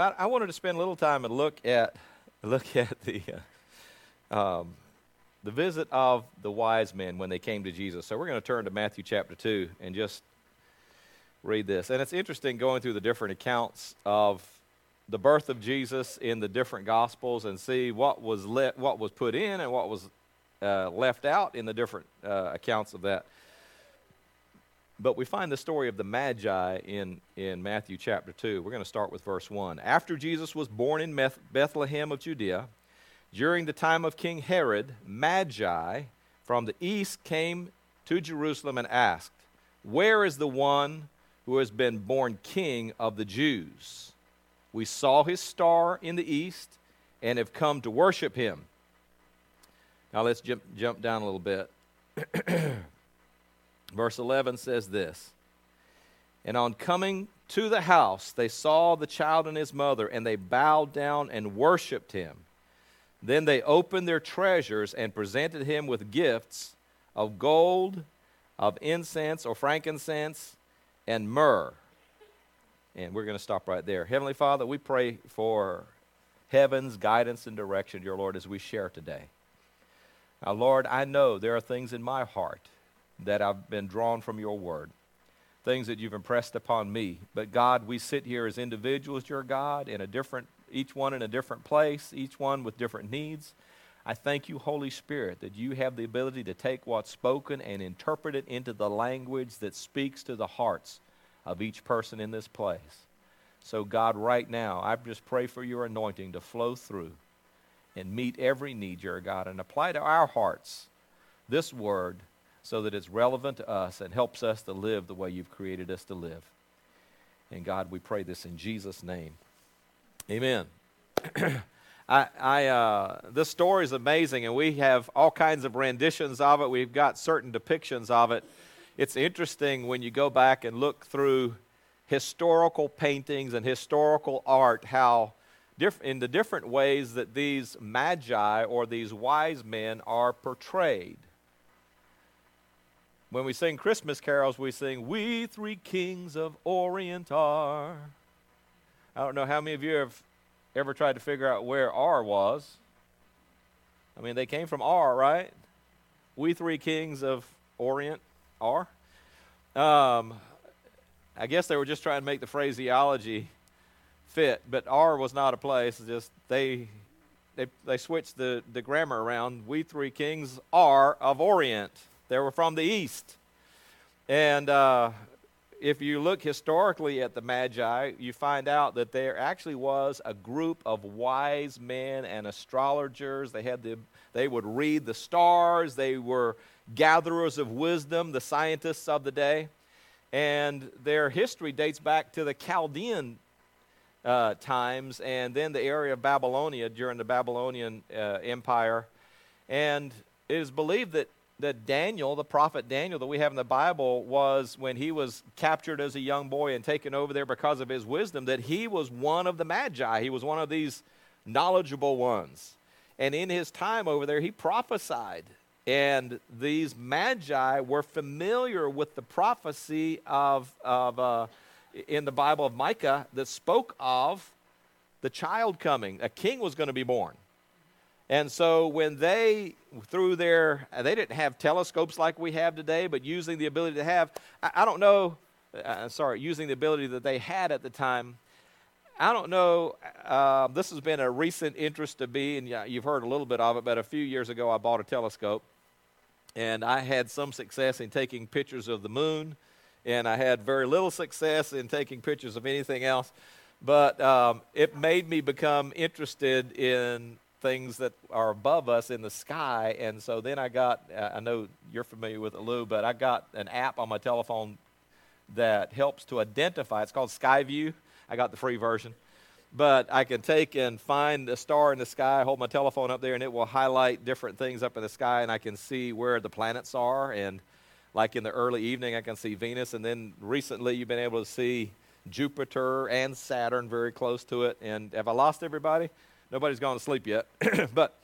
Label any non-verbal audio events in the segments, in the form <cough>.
I, I, wanted to spend a little time and look at look <laughs> at the uh, um, the visit of the wise men when they came to Jesus. So we're going to turn to Matthew chapter two and just read this. And it's interesting going through the different accounts of the birth of Jesus in the different gospels and see what was le- what was put in and what was uh, left out in the different uh, accounts of that. But we find the story of the Magi in, in Matthew chapter 2. We're going to start with verse 1. After Jesus was born in Bethlehem of Judea, during the time of King Herod, Magi from the east came to Jerusalem and asked, Where is the one who has been born king of the Jews? We saw his star in the east and have come to worship him. Now let's jump, jump down a little bit. <clears throat> Verse 11 says this And on coming to the house, they saw the child and his mother, and they bowed down and worshiped him. Then they opened their treasures and presented him with gifts of gold, of incense or frankincense, and myrrh. And we're going to stop right there. Heavenly Father, we pray for heaven's guidance and direction, dear Lord, as we share today. Now, Lord, I know there are things in my heart that I've been drawn from your word, things that you've impressed upon me. But God, we sit here as individuals, your God, in a different, each one in a different place, each one with different needs. I thank you, Holy Spirit, that you have the ability to take what's spoken and interpret it into the language that speaks to the hearts of each person in this place. So, God, right now, I just pray for your anointing to flow through and meet every need, your God, and apply to our hearts this word so that it's relevant to us and helps us to live the way you've created us to live. And God, we pray this in Jesus' name. Amen. <clears throat> I, I uh, this story is amazing, and we have all kinds of renditions of it. We've got certain depictions of it. It's interesting when you go back and look through historical paintings and historical art, how diff- in the different ways that these magi or these wise men are portrayed. When we sing Christmas carols, we sing, We three kings of Orient are. I don't know how many of you have ever tried to figure out where R was. I mean, they came from R, right? We three kings of Orient are. Um, I guess they were just trying to make the phraseology fit, but R was not a place. Just they they they switched the, the grammar around. We three kings are of Orient. They were from the east. And uh, if you look historically at the Magi, you find out that there actually was a group of wise men and astrologers. They had the, they would read the stars. They were gatherers of wisdom, the scientists of the day. And their history dates back to the Chaldean uh, times and then the area of Babylonia during the Babylonian uh, Empire. And it is believed that that Daniel, the prophet Daniel that we have in the Bible, was when he was captured as a young boy and taken over there because of his wisdom, that he was one of the magi. He was one of these knowledgeable ones. And in his time over there, he prophesied. And these magi were familiar with the prophecy of, of uh, in the Bible of Micah that spoke of the child coming. A king was going to be born. And so when they, through their, they didn't have telescopes like we have today, but using the ability to have, I, I don't know, uh, sorry, using the ability that they had at the time, I don't know. Uh, this has been a recent interest to me, and you've heard a little bit of it, but a few years ago I bought a telescope, and I had some success in taking pictures of the moon, and I had very little success in taking pictures of anything else. But um, it made me become interested in things that are above us in the sky. And so then I got, I know you're familiar with it, Lou, but I got an app on my telephone that helps to identify. It's called Skyview. I got the free version. But I can take and find a star in the sky, hold my telephone up there, and it will highlight different things up in the sky, and I can see where the planets are. And like in the early evening, I can see Venus. And then recently, you've been able to see Jupiter and Saturn very close to it. And have I lost everybody? Nobody's gone to sleep yet. <clears throat> but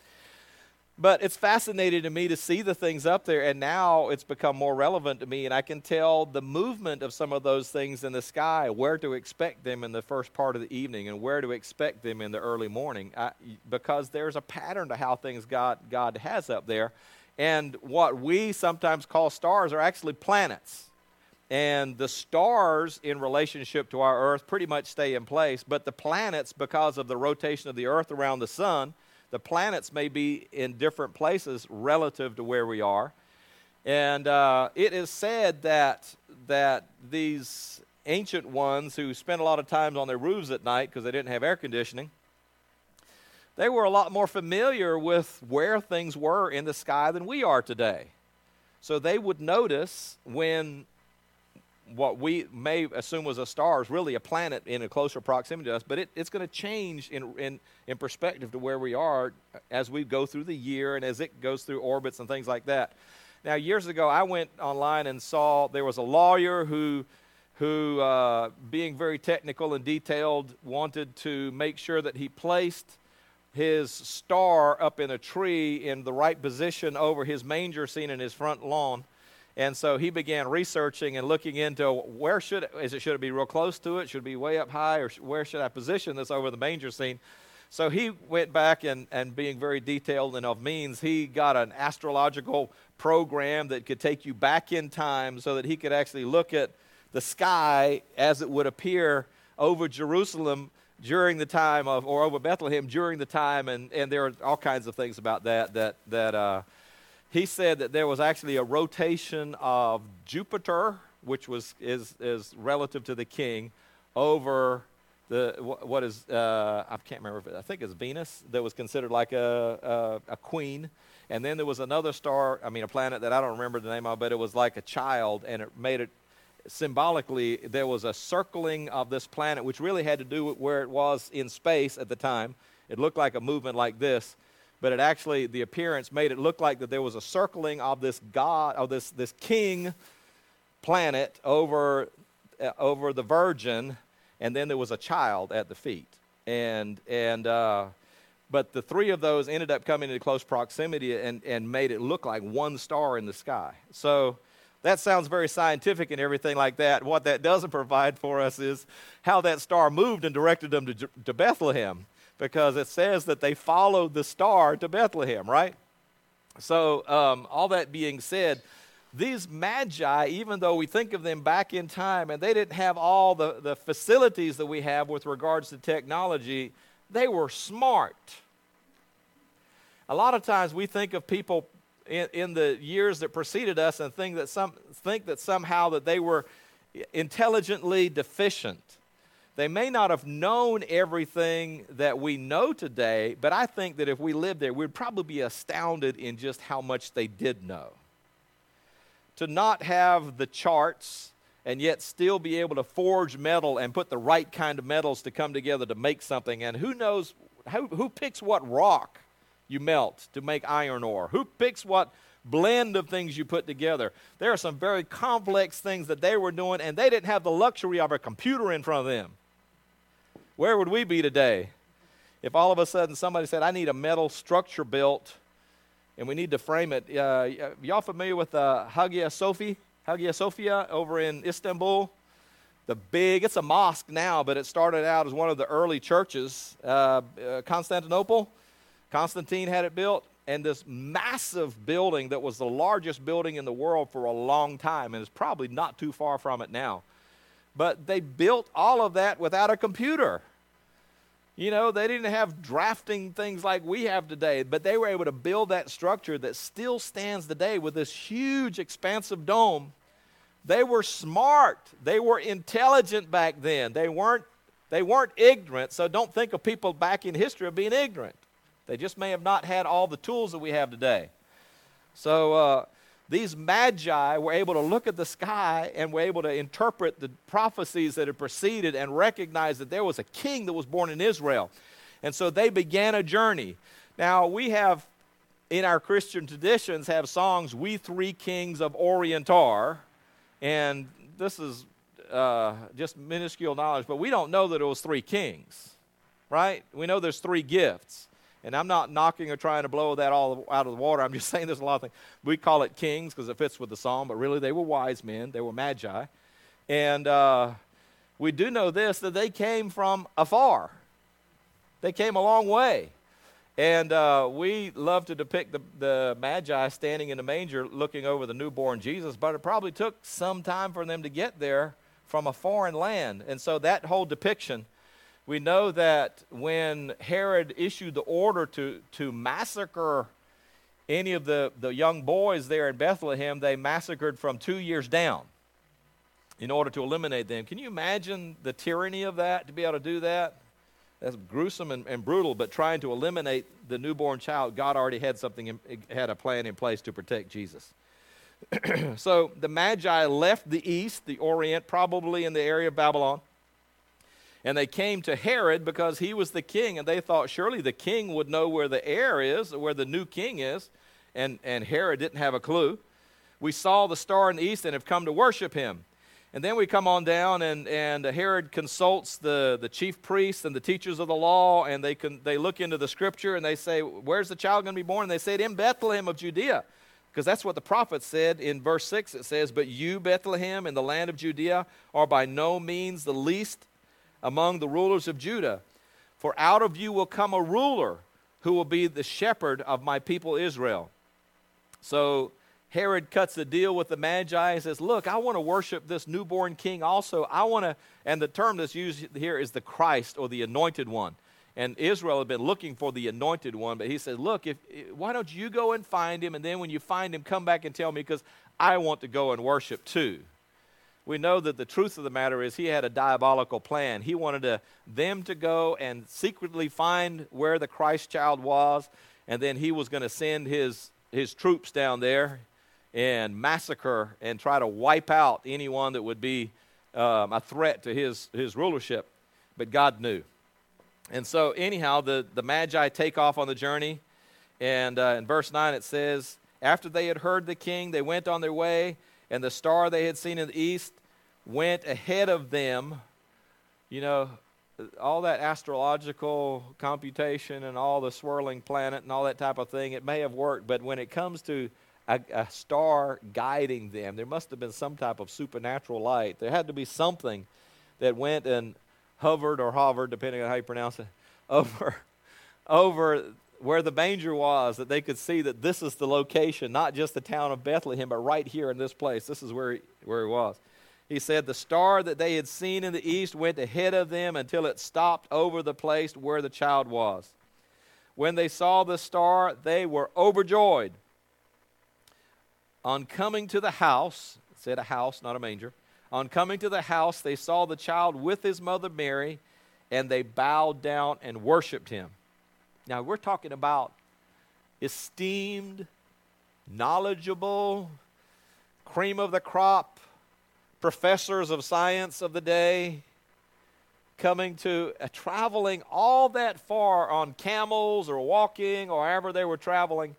But it's fascinating to me to see the things up there, and now it's become more relevant to me, and I can tell the movement of some of those things in the sky, where to expect them in the first part of the evening, and where to expect them in the early morning, I, because there's a pattern to how things God, God has up there. And what we sometimes call stars are actually planets. And the stars, in relationship to our Earth, pretty much stay in place, but the planets, because of the rotation of the Earth around the sun, the planets may be in different places relative to where we are. And uh, it is said that, that these ancient ones who spent a lot of time on their roofs at night because they didn't have air conditioning, they were a lot more familiar with where things were in the sky than we are today. So they would notice when what we may assume was a star is really a planet in a closer proximity to us, but it, it's going to change in, in, in perspective to where we are as we go through the year and as it goes through orbits and things like that. Now, years ago, I went online and saw there was a lawyer who, who uh, being very technical and detailed, wanted to make sure that he placed his star up in a tree in the right position over his manger scene in his front lawn and so he began researching and looking into where should it, is it should it be real close to it? Should it be way up high, or where should I position this over the manger scene? So he went back and, and being very detailed and of means, he got an astrological program that could take you back in time so that he could actually look at the sky as it would appear over Jerusalem during the time of, or over Bethlehem during the time, and, and there are all kinds of things about that that, that uh, he said that there was actually a rotation of Jupiter, which was is is relative to the king, over the what is uh, I can't remember. It, I think it's Venus that was considered like a, a, a queen, and then there was another star. I mean, a planet that I don't remember the name of, but it was like a child, and it made it symbolically there was a circling of this planet, which really had to do with where it was in space at the time. It looked like a movement like this, but it actually, the appearance made it look like that there was a circling of this God, of this, this king planet over, uh, over the virgin, and then there was a child at the feet. And, and, uh, but the three of those ended up coming into close proximity and, and made it look like one star in the sky. So that sounds very scientific and everything like that. What that doesn't provide for us is how that star moved and directed them to, to Bethlehem because it says that they followed the star to Bethlehem, right? So, um, all that being said, these magi, even though we think of them back in time and they didn't have all the, the facilities that we have with regards to technology, they were smart. A lot of times we think of people in, in the years that preceded us and think that, some, think that somehow that they were intelligently deficient. They may not have known everything that we know today, but I think that if we lived there, we'd probably be astounded in just how much they did know. To not have the charts and yet still be able to forge metal and put the right kind of metals to come together to make something. And who knows, who, who picks what rock you melt to make iron ore? Who picks what blend of things you put together? There are some very complex things that they were doing, and they didn't have the luxury of a computer in front of them. Where would we be today if all of a sudden somebody said, I need a metal structure built and we need to frame it? Uh, y'all familiar with uh, Hagia Sophia? Hagia Sophia over in Istanbul? The big, it's a mosque now, but it started out as one of the early churches. Uh, uh, Constantinople, Constantine had it built, and this massive building that was the largest building in the world for a long time, and is probably not too far from it now. But they built all of that without a computer. You know, they didn't have drafting things like we have today, but they were able to build that structure that still stands today with this huge, expansive dome. They were smart. They were intelligent back then. They weren't, they weren't ignorant, so don't think of people back in history of being ignorant. They just may have not had all the tools that we have today. So, uh, these magi were able to look at the sky and were able to interpret the prophecies that had preceded and recognize that there was a king that was born in Israel. And so they began a journey. Now, we have in our Christian traditions have songs, We Three Kings of Orient Are, and this is uh, just minuscule knowledge, but we don't know that it was three kings, right? We know there's three gifts. And I'm not knocking or trying to blow that all out of the water. I'm just <laughs> saying there's a lot of things. We call it kings because it fits with the psalm, but really they were wise men. They were magi. And uh, we do know this that they came from afar, they came a long way. And uh, we love to depict the, the Magi standing in the manger looking over the newborn Jesus, but it probably took some time for them to get there from a foreign land. And so that whole depiction, we know that when Herod issued the order to, to massacre any of the, the young boys there in Bethlehem, they massacred from two years down in order to eliminate them. Can you imagine the tyranny of that, to be able to do that? That's gruesome and, and brutal, but trying to eliminate the newborn child, God already had something, in, had a plan in place to protect Jesus. <clears throat> so the Magi left the east, the Orient, probably in the area of Babylon. And they came to Herod because he was the king, and they thought surely the king would know where the heir is, where the new king is. And, and Herod didn't have a clue. We saw the star in the east and have come to worship him. And then we come on down, and, and Herod consults the, the chief priests and the teachers of the law, and they, can, they look into the scripture and they say, Where's the child going to be born? And they said, In Bethlehem of Judea. Because that's what the prophet said in verse 6. It says, But you, Bethlehem, in the land of Judea, are by no means the least among the rulers of Judah. For out of you will come a ruler who will be the shepherd of my people Israel. So Herod cuts the deal with the Magi and says, Look, I want to worship this newborn king also. I want to, and the term that's used here is the Christ or the anointed one. And Israel had been looking for the anointed one, but he said, Look, if, why don't you go and find him? And then when you find him, come back and tell me because I want to go and worship too. We know that the truth of the matter is he had a diabolical plan. He wanted to, them to go and secretly find where the Christ child was, and then he was going to send his, his troops down there and massacre and try to wipe out anyone that would be um, a threat to his, his rulership. But God knew. And so, anyhow, the, the Magi take off on the journey. And uh, in verse 9 it says, After they had heard the king, they went on their way, and the star they had seen in the east went ahead of them. You know, all that astrological computation and all the swirling planet and all that type of thing, it may have worked, but when it comes to a, a, star guiding them. There must have been some type of supernatural light. There had to be something that went and hovered or hovered, depending on how you pronounce it, <laughs> over, over where the manger was, that they could see that this is the location, not just the town of Bethlehem, but right here in this place. This is where he, where he was. He said, The star that they had seen in the east went ahead of them until it stopped over the place where the child was. When they saw the star, they were overjoyed. On coming to the house, said a house, not a manger. On coming to the house, they saw the child with his mother Mary, and they bowed down and worshiped him. Now, we're talking about esteemed, knowledgeable, cream of the crop professors of science of the day coming to uh, traveling all that far on camels or walking or however they were traveling,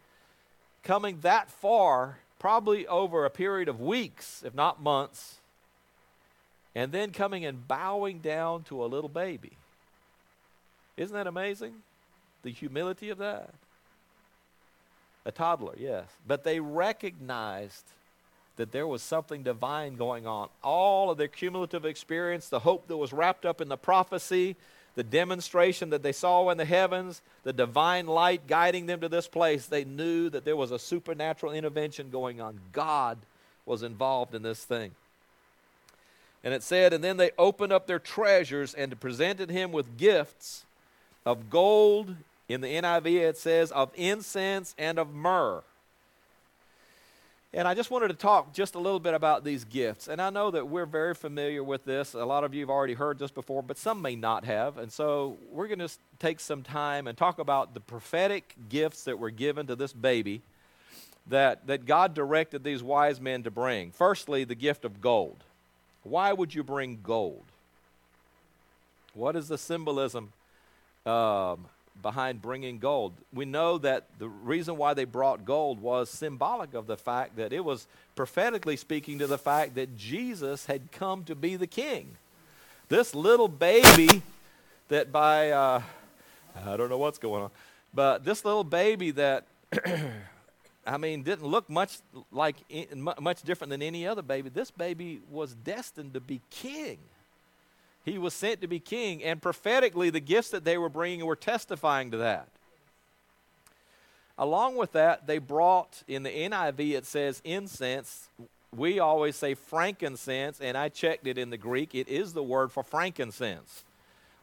coming that far probably over a period of weeks, if not months, and then coming and bowing down to a little baby. Isn't that amazing? The humility of that. A toddler, yes. But they recognized that there was something divine going on. All of their cumulative experience, the hope that was wrapped up in the prophecy, the demonstration that they saw in the heavens, the divine light guiding them to this place, they knew that there was a supernatural intervention going on. God was involved in this thing. And it said, And then they opened up their treasures and presented him with gifts of gold. In the NIV, it says, of incense and of myrrh. And I just wanted to talk just a little bit about these gifts. And I know that we're very familiar with this. A lot of you have already heard this before, but some may not have. And so we're going to take some time and talk about the prophetic gifts that were given to this baby that, that God directed these wise men to bring. Firstly, the gift of gold. Why would you bring gold? What is the symbolism um, behind bringing gold. We know that the reason why they brought gold was symbolic of the fact that it was prophetically speaking to the fact that Jesus had come to be the king. This little baby that by, uh, I don't know what's going on, But this little baby that, <clears throat> I mean, didn't look much like much different than any other baby. This baby was destined to be king. He was sent to be king, and prophetically, the gifts that they were bringing were testifying to that. Along with that, they brought, in the NIV, it says incense. We always say frankincense, and I checked it in the Greek. It is the word for frankincense.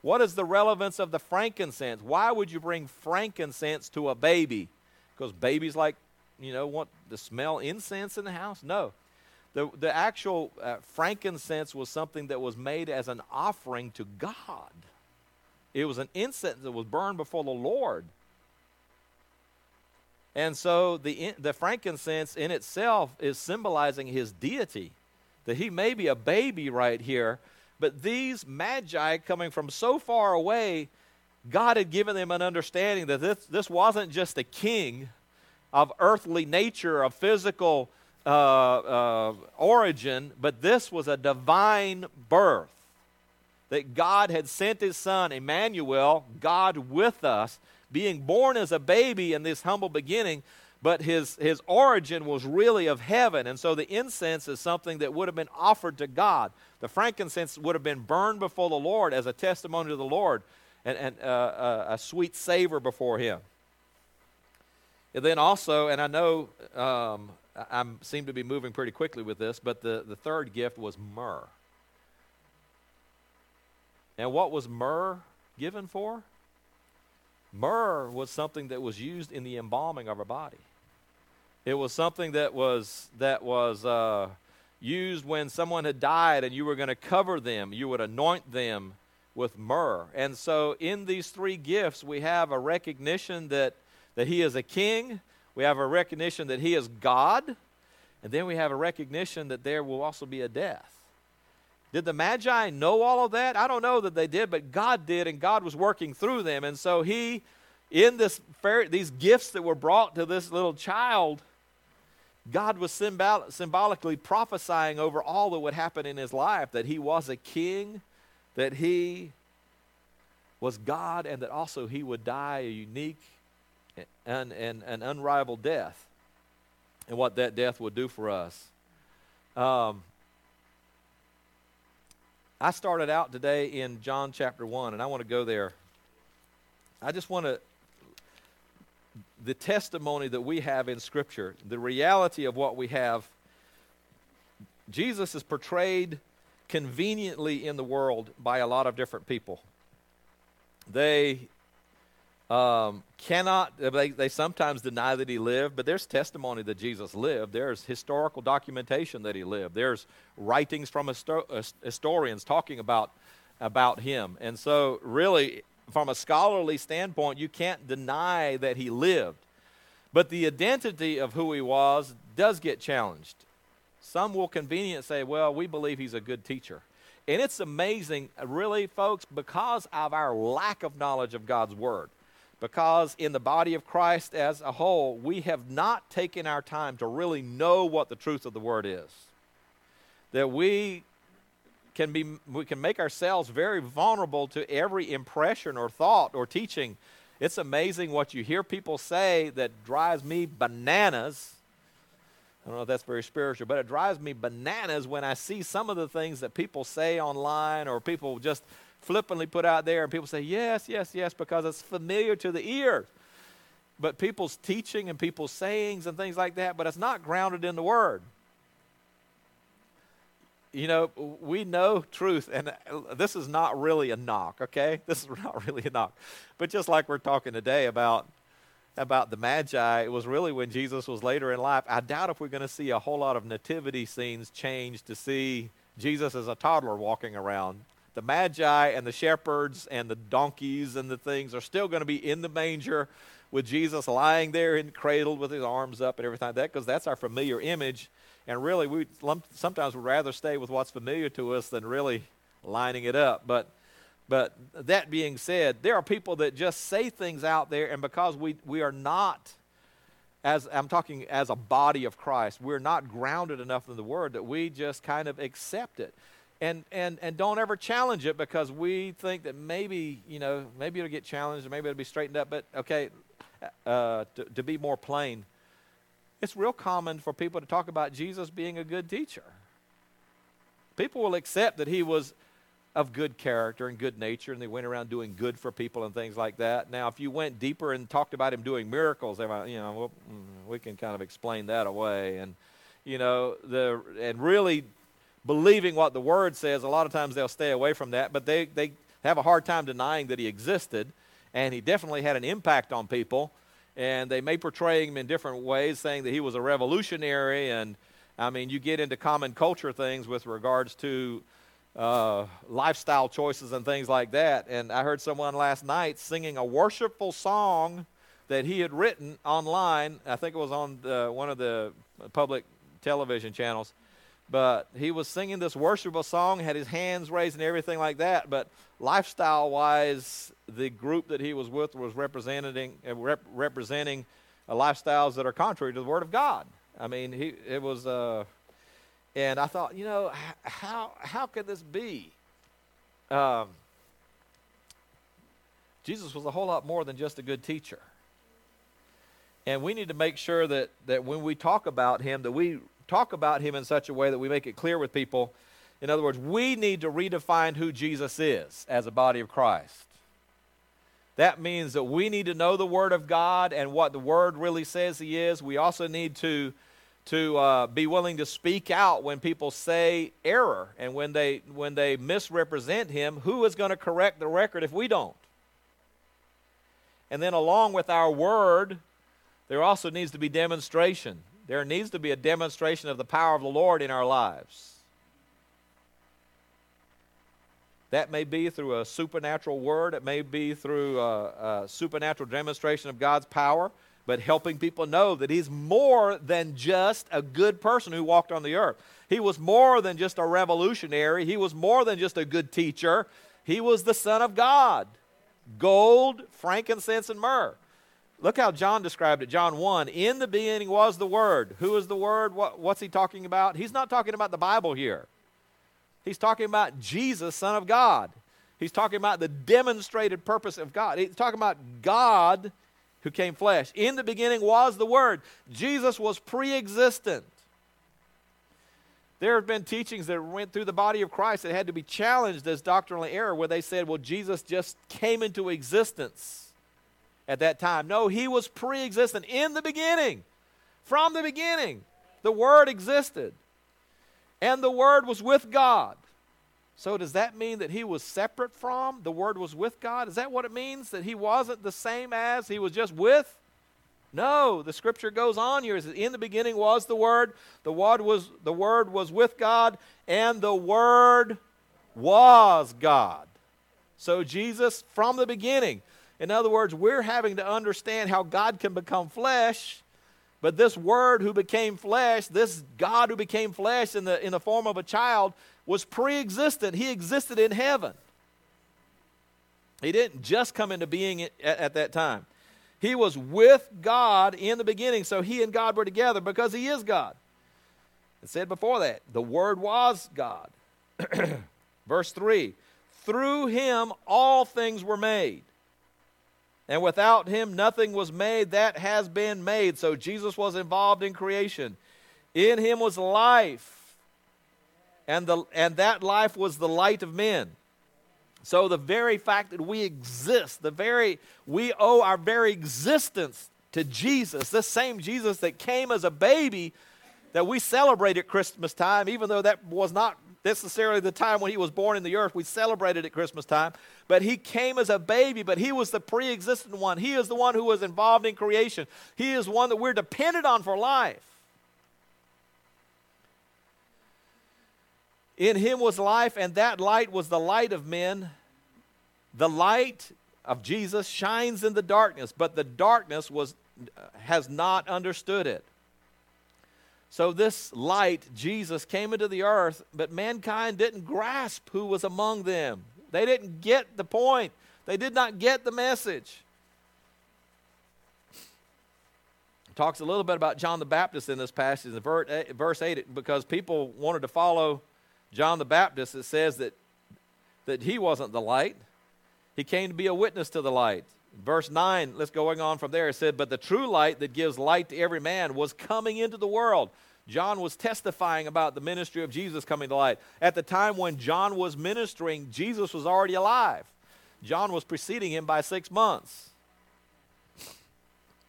What is the relevance of the frankincense? Why would you bring frankincense to a baby? Because babies like, you know, want to smell incense in the house? No. The, the actual uh, frankincense was something that was made as an offering to God. It was an incense that was burned before the Lord. And so the, the frankincense in itself is symbolizing his deity, that he may be a baby right here, but these magi coming from so far away, God had given them an understanding that this, this wasn't just a king of earthly nature, of physical uh, uh, origin, but this was a divine birth. That God had sent his son, Emmanuel, God with us, being born as a baby in this humble beginning, but his, his origin was really of heaven. And so the incense is something that would have been offered to God. The frankincense would have been burned before the Lord as a testimony to the Lord and, and uh, uh, a sweet savor before him. And then also, and I know um, I seem to be moving pretty quickly with this, but the, the third gift was myrrh. And what was myrrh given for? Myrrh was something that was used in the embalming of a body. It was something that was that was uh, used when someone had died and you were going to cover them. You would anoint them with myrrh. And so, in these three gifts, we have a recognition that that He is a King, we have a recognition that He is God, and then we have a recognition that there will also be a death. Did the Magi know all of that? I don't know that they did, but God did, and God was working through them. And so He, in this these gifts that were brought to this little child, God was symbol- symbolically prophesying over all that would happen in his life that he was a king, that he was God, and that also he would die a unique and, and an unrivaled death and what that death would do for us. Um, I started out today in John chapter 1, and I want to go there. I just want to, the testimony that we have in Scripture, the reality of what we have. Jesus is portrayed conveniently in the world by a lot of different people. They um, cannot, they, they sometimes deny that he lived, but there's testimony that Jesus lived. There's historical documentation that he lived. There's writings from histo- historians talking about, about him. And so, really, from a scholarly standpoint, you can't deny that he lived. But the identity of who he was does get challenged. Some will conveniently say, well, we believe he's a good teacher. And it's amazing, really, folks, because of our lack of knowledge of God's Word because in the body of Christ as a whole, we have not taken our time to really know what the truth of the word is. That we can be we can make ourselves very vulnerable to every impression or thought or teaching. It's amazing what you hear people say that drives me bananas. I don't know if that's very spiritual, but it drives me bananas when I see some of the things that people say online or people just flippantly put out there, and people say, yes, yes, yes, because it's familiar to the ear. But people's teaching and people's sayings and things like that, but it's not grounded in the Word. You know, we know truth, and uh, this is not really a knock, okay? <laughs> This is not really a knock. But just like we're talking today about about the Magi, it was really when Jesus was later in life. I doubt if we're going to see a whole lot of nativity scenes change to see Jesus as a toddler walking around the magi and the shepherds and the donkeys and the things are still going to be in the manger with Jesus lying there and cradled with his arms up and everything like that because that's our familiar image. And really, we sometimes would rather stay with what's familiar to us than really lining it up. But but that being said, there are people that just say things out there, and because we we are not as I'm talking as a body of Christ, we're not grounded enough in the Word that we just kind of accept it and and and don't ever challenge it because we think that maybe you know maybe it'll get challenged or maybe it'll be straightened up but okay uh, to, to be more plain, it's real common for people to talk about Jesus being a good teacher. People will accept that he was of good character and good nature, and they went around doing good for people and things like that. Now, if you went deeper and talked about him doing miracles, they might, you know, well, mm, we can kind of explain that away. And you know, the and really believing what the Word says, a lot of times they'll stay away from that. But they they have a hard time denying that he existed, and he definitely had an impact on people. And they may portray him in different ways, saying that he was a revolutionary. And I mean, you get into common culture things with regards to uh, lifestyle choices and things like that. And I heard someone last night singing a worshipful song that he had written online. I think it was on the, one of the public television channels. But he was singing this worshipful song, had his hands raised and everything like that. But lifestyle wise, the group that he was with was representing, uh, rep, representing uh, lifestyles that are contrary to the Word of God. I mean, he, it was. Uh, and I thought, you know, how, how could this be? Um, Jesus was a whole lot more than just a good teacher. And we need to make sure that, that when we talk about him, that we talk about him in such a way that we make it clear with people. In other words, we need to redefine who Jesus is as a body of Christ. That means that we need to know the Word of God and what the Word really says He is. We also need to to uh, be willing to speak out when people say error and when they when they misrepresent him who is going to correct the record if we don't and then along with our word there also needs to be demonstration there needs to be a demonstration of the power of the lord in our lives that may be through a supernatural word it may be through a, a supernatural demonstration of god's power but helping people know that he's more than just a good person who walked on the earth. He was more than just a revolutionary, he was more than just a good teacher. He was the Son of God. Gold, frankincense, and myrrh. Look how John described it. John 1 In the beginning was the Word. Who is the Word? What, what's he talking about? He's not talking about the Bible here. He's talking about Jesus, Son of God. He's talking about the demonstrated purpose of God. He's talking about God who came flesh. In the beginning was the Word. Jesus was pre existent. There have been teachings that went through the body of Christ that had to be challenged as doctrinal error, where they said, well, Jesus just came into existence at that time. No, he was pre existent in the beginning. From the beginning, the Word existed. And the Word was with God. So, does that mean that he was separate from? The Word was with God? Is that what it means? That he wasn't the same as? He was just with? No, the scripture goes on here. In the beginning was the Word, the Word was, the Word was with God, and the Word was God. So, Jesus, from the beginning, in other words, we're having to understand how God can become flesh. But this Word who became flesh, this God who became flesh in the, in the form of a child, was pre existent. He existed in heaven. He didn't just come into being at, at, that time. He was with God in the beginning, so he and God were together because he is God. It said before that, the Word was God. <clears throat> Verse 3 Through him all things were made. And without him, nothing was made that has been made. So Jesus was involved in creation. In him was life and, the, and that life was the light of men. So the very fact that we exist, the very we owe our very existence to Jesus, this same Jesus that came as a baby that we celebrate at Christmas time, even though that was not necessarily the time when he was born in the earth. We celebrated at Christmas time. But he came as a baby, but he was the pre existent one. He is the one who was involved in creation. He is one that we're dependent on for life. In him was life, and that light was the light of men. The light of Jesus shines in the darkness, but the darkness was, has not understood it. So, this light, Jesus, came into the earth, but mankind didn't grasp who was among them. They didn't get the point, they did not get the message. talks a little bit about John the Baptist in this passage in eh, verse 8 because people wanted to follow John the Baptist, it says that, that he wasn't the light. He came to be a witness to the light. Verse 9, let's going on from there. It said, But the true light that gives light to every man was coming into the world. John was testifying about the ministry of Jesus coming to light. At the time when John was ministering, Jesus was already alive. John was preceding him by six months.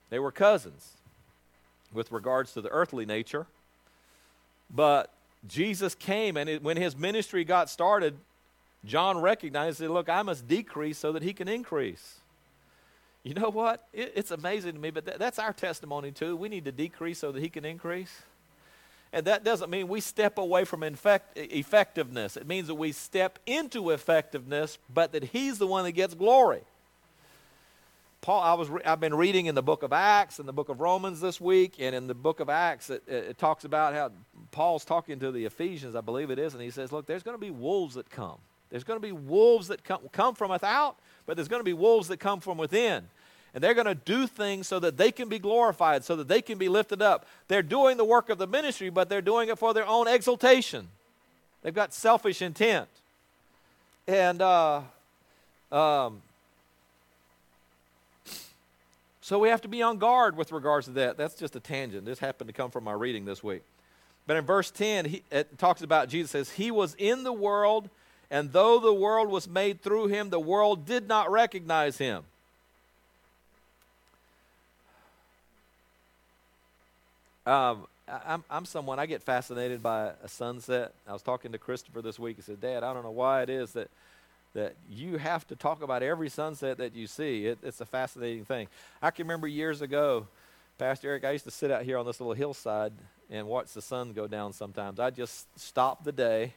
They were cousins with regards to the earthly nature. But Jesus came, and it, when his ministry got started, John recognized that, look, I must decrease so that he can increase. You know what? It, it's amazing to me, but th- that's our testimony too. We need to decrease so that he can increase. And that doesn't mean we step away from infect- effectiveness. It means that we step into effectiveness, but that He's the one that gets glory. Paul, I was re- I've been reading in the book of Acts and the book of Romans this week, and in the book of Acts, it, it talks about how Paul's talking to the Ephesians, I believe it is, and he says, Look, there's going to be wolves that come. There's going to be wolves that come, come from without, but there's going to be wolves that come from within and they're going to do things so that they can be glorified, so that they can be lifted up. They're doing the work of the ministry, but they're doing it for their own exaltation. They've got selfish intent. And uh, um, so we have to be on guard with regards to that. That's just a tangent. This happened to come from my reading this week. But in verse 10, he, it talks about Jesus says, He was in the world, and though the world was made through him, the world did not recognize him. Um, I, am I'm someone, I get fascinated by a sunset. I was talking to Christopher this week. He said, Dad, I don't know why it is that, that you have to talk about every sunset that you see. It, it's a fascinating thing. I can remember years ago, Pastor Eric, I used to sit out here on this little hillside and watch the sun go down sometimes. I'd just stop the day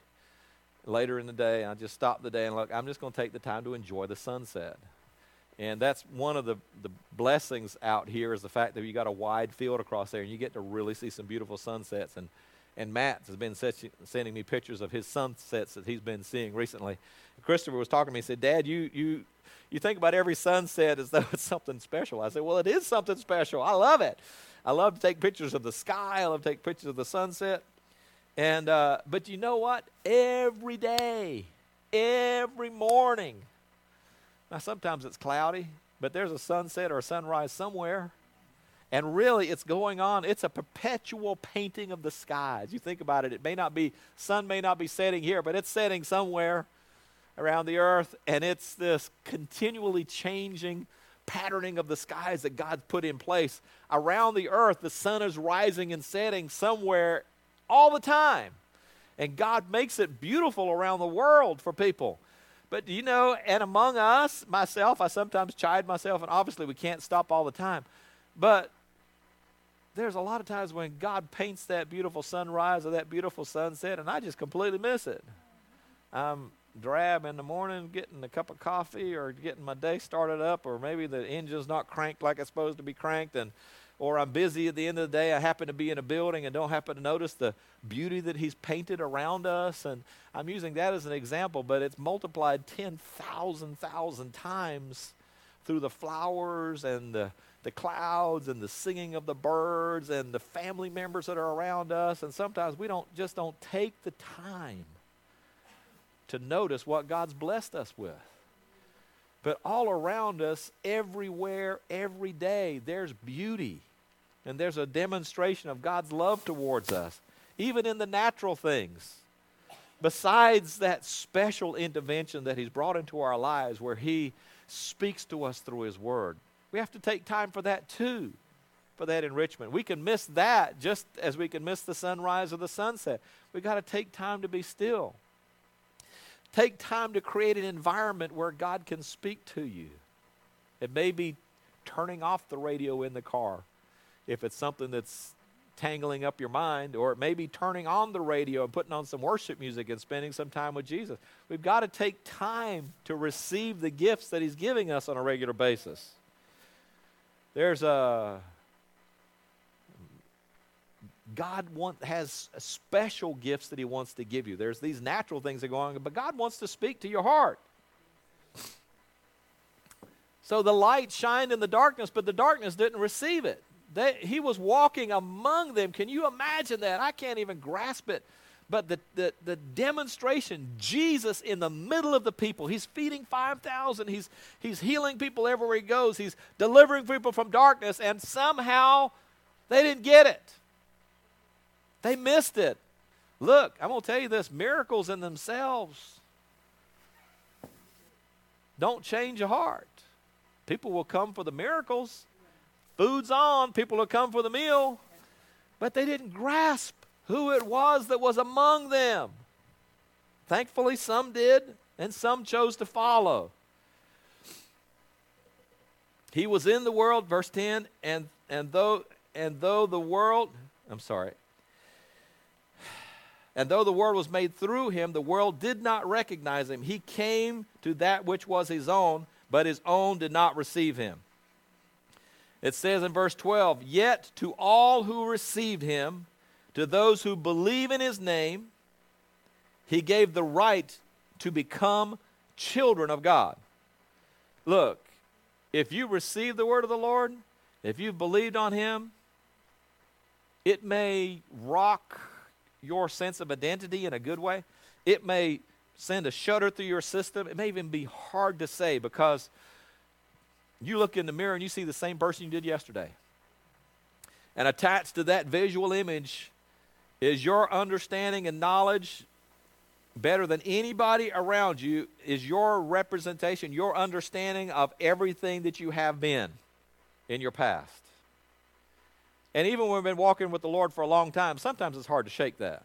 later in the day, and I just stop the day and look, I'm just going to take the time to enjoy the sunset. And that's one of the, the blessings out here is the fact that you got a wide field across there and you get to really see some beautiful sunsets. And, and Matt has been sending me pictures of his sunsets that he's been seeing recently. Christopher was talking to me. He said, Dad, you, you, you think about every sunset as though it's something special. I said, Well, it is something special. I love it. I love to take pictures of the sky. I love to take pictures of the sunset. And, uh, but you know what? Every day, every morning, now, sometimes it's cloudy, but there's a sunset or a sunrise somewhere. And really, it's going on. It's a perpetual painting of the skies. You think about it, it may not be, sun may not be setting here, but it's setting somewhere around the earth. And it's this continually changing patterning of the skies that God's put in place. Around the earth, the sun is rising and setting somewhere all the time. And God makes it beautiful around the world for people. But do you know, and among us, myself, I sometimes chide myself, and obviously we can't stop all the time. But there's a lot of times when God paints that beautiful sunrise or that beautiful sunset, and I just completely miss it. I'm drab in the morning, getting a cup of coffee or getting my day started up, or maybe the engine's not cranked like it's supposed to be cranked, and or I'm busy at the end of the day. I happen to be in a building and don't happen to notice the beauty that He's painted around us. And I'm using that as an example, but it's multiplied 10,000, thousand times through the flowers and the, the clouds and the singing of the birds and the family members that are around us. And sometimes we don't just don't take the time to notice what God's blessed us with. But all around us, everywhere, every day, there's beauty. And there's a demonstration of God's love towards us, even in the natural things. Besides that special intervention that He's brought into our lives where He speaks to us through His Word, we have to take time for that too, for that enrichment. We can miss that just as we can miss the sunrise or the sunset. We've got to take time to be still Take time to create an environment where God can speak to you. It may be turning off the radio in the car if it's something that's tangling up your mind, or it may be turning on the radio and putting on some worship music and spending some time with Jesus. We've got to take time to receive the gifts that He's giving us on a regular basis. There's a God want, has special gifts that He wants to give you. There's these natural things that go on, but God wants to speak to your heart. So the light shined in the darkness, but the darkness didn't receive it. They, he was walking among them. Can you imagine that? I can't even grasp it. but the, the, the demonstration, Jesus in the middle of the people, he's feeding 5,000, he's, he's healing people everywhere he goes, he's delivering people from darkness, and somehow they didn't get it. They missed it. Look, I'm going to tell you this miracles in themselves don't change a heart. People will come for the miracles, food's on, people will come for the meal, but they didn't grasp who it was that was among them. Thankfully, some did, and some chose to follow. He was in the world, verse 10, and, and though and though the world, I'm sorry, <sighs> and though the world was made through him, the world did not recognize him. He came to that which was his own, but his own did not receive him. It says in verse 12, Yet to all who received him, to those who believe in his name, he gave the right to become children of God. Look, if you receive the word of the Lord, if you've believed on him, it may rock your sense of identity in a good way. It may send a shudder through your system. It may even be hard to say because you look in the mirror and you see the same person you did yesterday. And attached to that visual image is your understanding and knowledge better than anybody around you? Is your representation, your understanding of everything that you have been in your past? And even when we've been walking with the Lord for a long time, sometimes it's hard to shake that.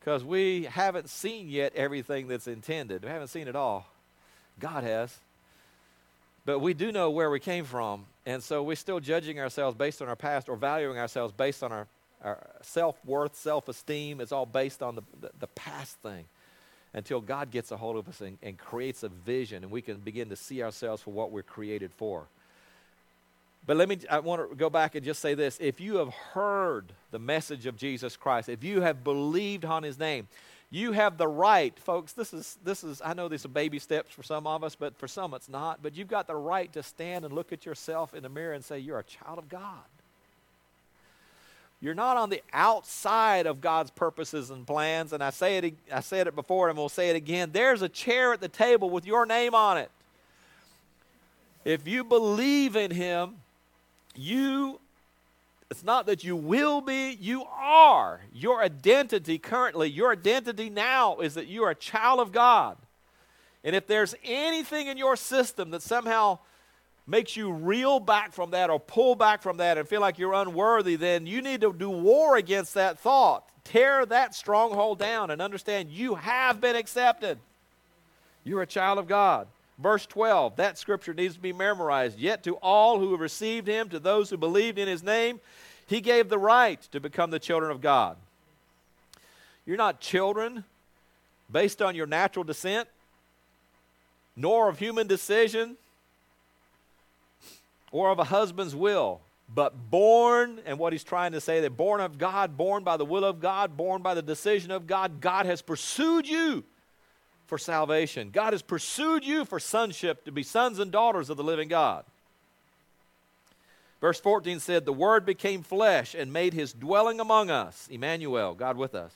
Because we haven't seen yet everything that's intended. We haven't seen it all. God has. But we do know where we came from. And so we're still judging ourselves based on our past or valuing ourselves based on our our self worth, self esteem It's all based on the, the, the, past thing until God gets a hold of us and, and creates a vision and we can begin to see ourselves for what we're created for. But let me, I want to go back and just say this. If you have heard the message of Jesus Christ, if you have believed on his name, you have the right, folks. This is, this is, I know these are baby steps for some of us, but for some it's not. But you've got the right to stand and look at yourself in the mirror and say, You're a child of God. You're not on the outside of God's purposes and plans. And I say it, I said it before, and we'll say it again. There's a chair at the table with your name on it. If you believe in Him, you. It's not that you will be, you are. Your identity currently, your identity now is that you are a child of God. And if there's anything in your system that somehow makes you reel back from that or pull back from that and feel like you're unworthy, then you need to do war against that thought. Tear that stronghold down and understand you have been accepted. You're a child of God. Verse 12, that scripture needs to be memorized. Yet to all who have received him, to those who believed in his name, he gave the right to become the children of God. You're not children based on your natural descent, nor of human decision, or of a husband's will, but born, and what he's trying to say, that born of God, born by the will of God, born by the decision of God, God has pursued you for salvation. God has pursued you for sonship, to be sons and daughters of the living God. Verse 14 said, The Word became flesh and made his dwelling among us. Emmanuel, God with us.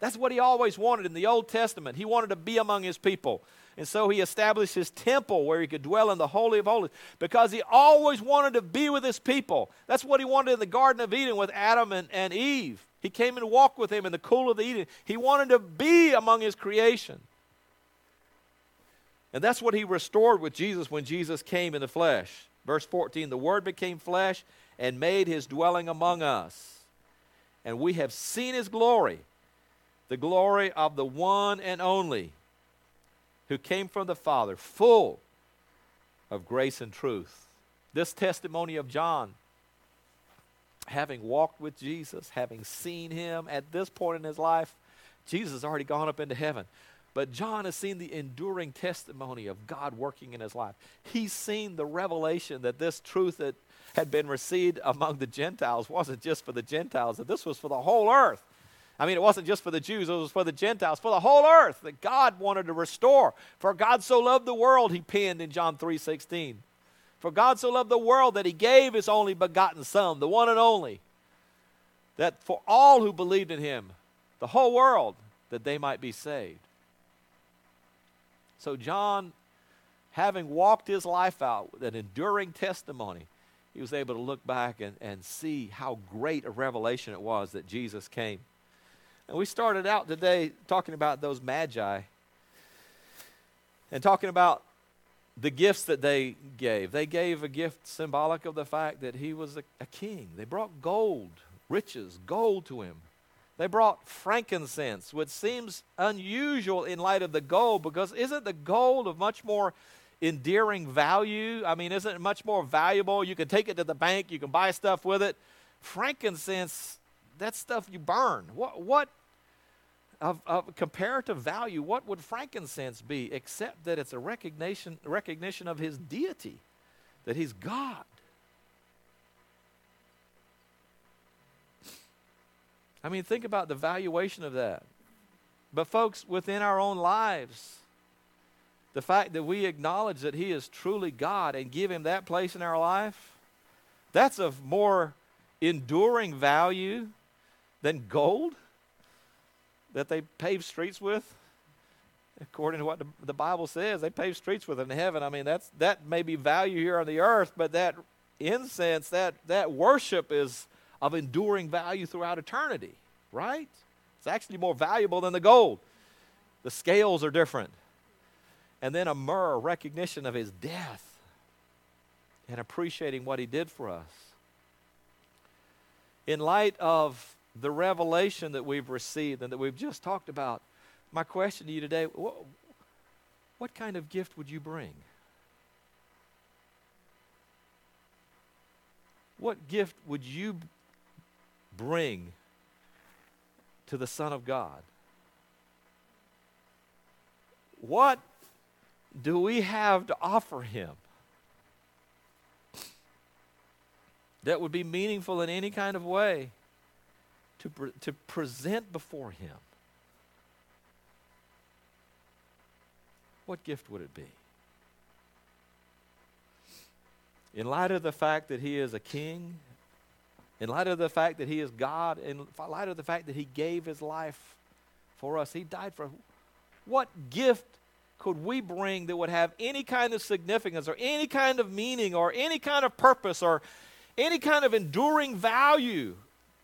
That's what he always wanted in the Old Testament. He wanted to be among his people. And so he established his temple where he could dwell in the Holy of Holies because he always wanted to be with his people. That's what he wanted in the Garden of Eden with Adam and, and Eve. He came and walked with him in the cool of the Eden. He wanted to be among his creation. And that's what he restored with Jesus when Jesus came in the flesh. Verse 14 The Word became flesh and made his dwelling among us. And we have seen his glory, the glory of the one and only who came from the Father, full of grace and truth. This testimony of John, having walked with Jesus, having seen him at this point in his life, Jesus has already gone up into heaven. But John has seen the enduring testimony of God working in his life. He's seen the revelation that this truth that had been received among the Gentiles wasn't just for the Gentiles, that this was for the whole earth. I mean, it wasn't just for the Jews, it was for the Gentiles, for the whole earth that God wanted to restore. For God so loved the world, he penned in John 3 16. For God so loved the world that he gave his only begotten Son, the one and only, that for all who believed in him, the whole world, that they might be saved. So, John, having walked his life out with an enduring testimony, he was able to look back and, and see how great a revelation it was that Jesus came. And we started out today talking about those magi and talking about the gifts that they gave. They gave a gift symbolic of the fact that he was a, a king. They brought gold, riches, gold to him. They brought frankincense, which seems unusual in light of the gold because isn't the gold of much more endearing value? I mean, isn't it much more valuable? You can take it to the bank, you can buy stuff with it. Frankincense, that's stuff you burn. What, what of, of comparative value, what would frankincense be except that it's a recognition, recognition of his deity, that he's God? I mean, think about the valuation of that. But, folks, within our own lives, the fact that we acknowledge that He is truly God and give Him that place in our life, that's of more enduring value than gold that they pave streets with. According to what the, the Bible says, they pave streets with in heaven. I mean, that's that may be value here on the earth, but that incense, that that worship is of enduring value throughout eternity, right? It's actually more valuable than the gold. The scales are different. And then a myrrh, recognition of his death and appreciating what he did for us. In light of the revelation that we've received and that we've just talked about, my question to you today what, what kind of gift would you bring? What gift would you bring to the Son of God? What do we have to offer Him that would be meaningful in any kind of way? to, pre- to present before Him, what gift would it be? In light of the fact that He is a king, in light of the fact that He is God, in light of the fact that He gave His life for us, He died for us. what gift could we bring that would have any kind of significance or any kind of meaning or any kind of purpose or any kind of enduring value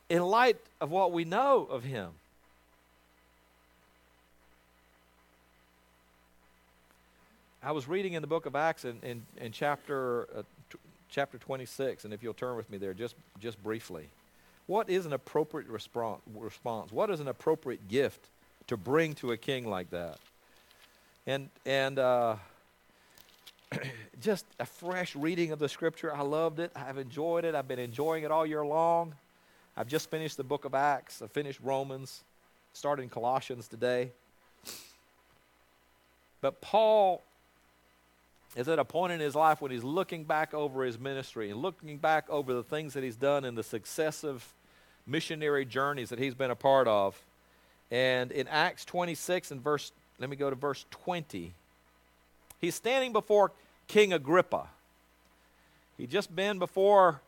in light of what we know of him. I was reading in the book of Acts in, in, in chapter, uh, chapter 26, and if you'll turn with me there just, just briefly. What is an appropriate response? What is an appropriate gift to bring to a king like that? And, and uh, <clears throat> just a fresh reading of the scripture. I loved it. I've enjoyed it. I've been enjoying it all year long. I've just finished the book of Acts. I finished Romans, starting Colossians today. But Paul is at a point in his life when he's looking back over his ministry and looking back over the things that he's done and the successive missionary journeys that he's been a part of. And in Acts 26 and verse, let me go to verse 20, he's standing before King Agrippa. He'd just been before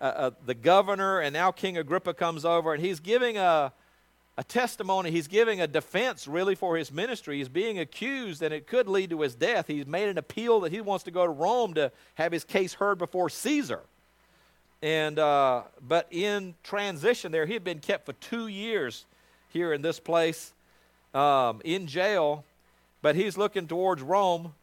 uh, uh, the governor, and now King Agrippa comes over, and he's giving a, a testimony. He's giving a defense, really, for his ministry. He's being accused, and it could lead to his death. He's made an appeal that he wants to go to Rome to have his case heard before Caesar. And uh, but in transition, there he had been kept for two years here in this place, um, in jail. But he's looking towards Rome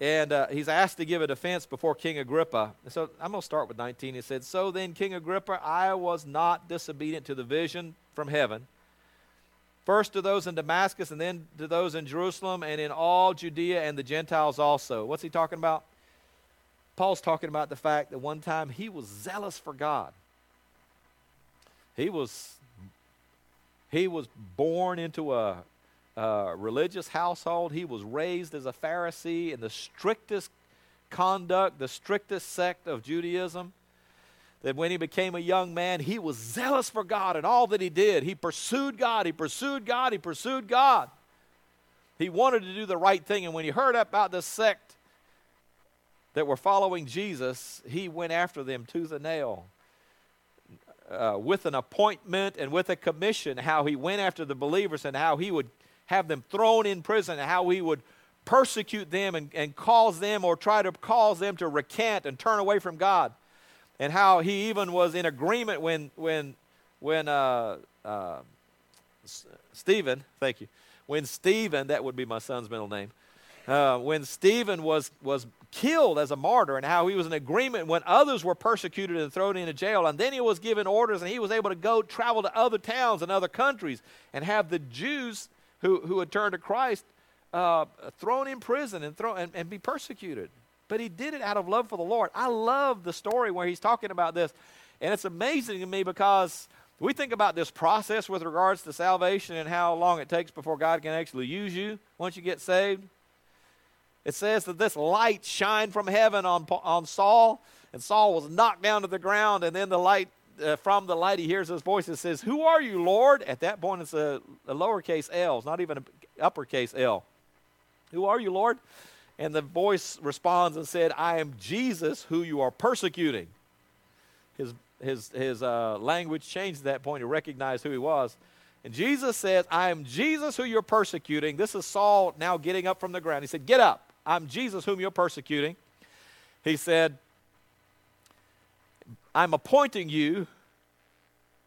and uh, he's asked to give a defense before King Agrippa. So I'm going to start with 19. He said, So then, King Agrippa, I was not disobedient to the vision from heaven. First to those in Damascus, and then to those in Jerusalem, and in all Judea and the Gentiles also. What's he talking about? Paul's talking about the fact that one time he was zealous for God. He was he was born into a, uh, religious household. He was raised as a Pharisee in the strictest conduct, the strictest sect of Judaism. That when he became a young man, he was zealous for God in all that he did. He pursued God, he pursued God, he pursued God. He wanted to do the right thing. And when he heard about this sect that were following Jesus, he went after them tooth and nail. uh, with an appointment and with a commission, how he went after the believers and how he would have them thrown in prison and how he would persecute them and, and cause them or try to cause them to recant and turn away from God. And how he even was in agreement when, when, when uh, uh, Stephen, thank you, when Stephen, that would be my son's middle name, uh, when Stephen was, was killed as a martyr and how he was in agreement when others were persecuted and thrown into jail. And then he was given orders and he was able to go travel to other towns and other countries and have the Jews who, who had turned to Christ uh, thrown in prison and, throw, and, and be persecuted. But he did it out of love for the Lord. I love the story where he's talking about this. And it's amazing to me because we think about this process with regards to salvation and how long it takes before God can actually use you once you get saved. It says that this light shined from heaven on, on Saul, and Saul was knocked down to the ground, and then the light, uh, from the light, he hears his voice and says, Who are you, Lord? At that point, it's a, a lowercase L, it's not even an uppercase L. Who are you, Lord? And the voice responds and said, I am Jesus who you are persecuting. His, his, his uh, language changed at that point. He recognized who he was. And Jesus says, I am Jesus who you're persecuting. This is Saul now getting up from the ground. He said, Get up. I'm Jesus whom you're persecuting. He said, I'm appointing you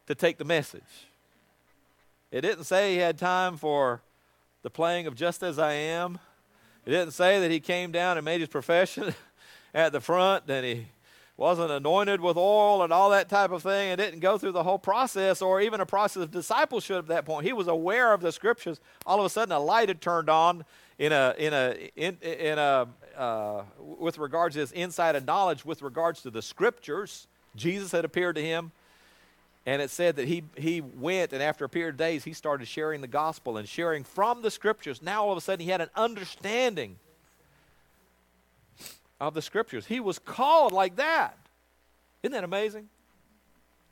to take the message. It didn't say he had time for the playing of Just As I Am. It didn't say that he came down and made his profession <laughs> at the front and he wasn't anointed with oil and all that type of thing and didn't go through the whole process or even a process of discipleship at that point. He was aware of the scriptures. All of a sudden, a light had turned on in a in a in, in a uh, with regards to his insight and knowledge with regards to the scriptures. Jesus had appeared to him, and it said that he he went and after a period of days he started sharing the gospel and sharing from the scriptures. Now all of a sudden he had an understanding of the scriptures. He was called like that. Isn't that amazing?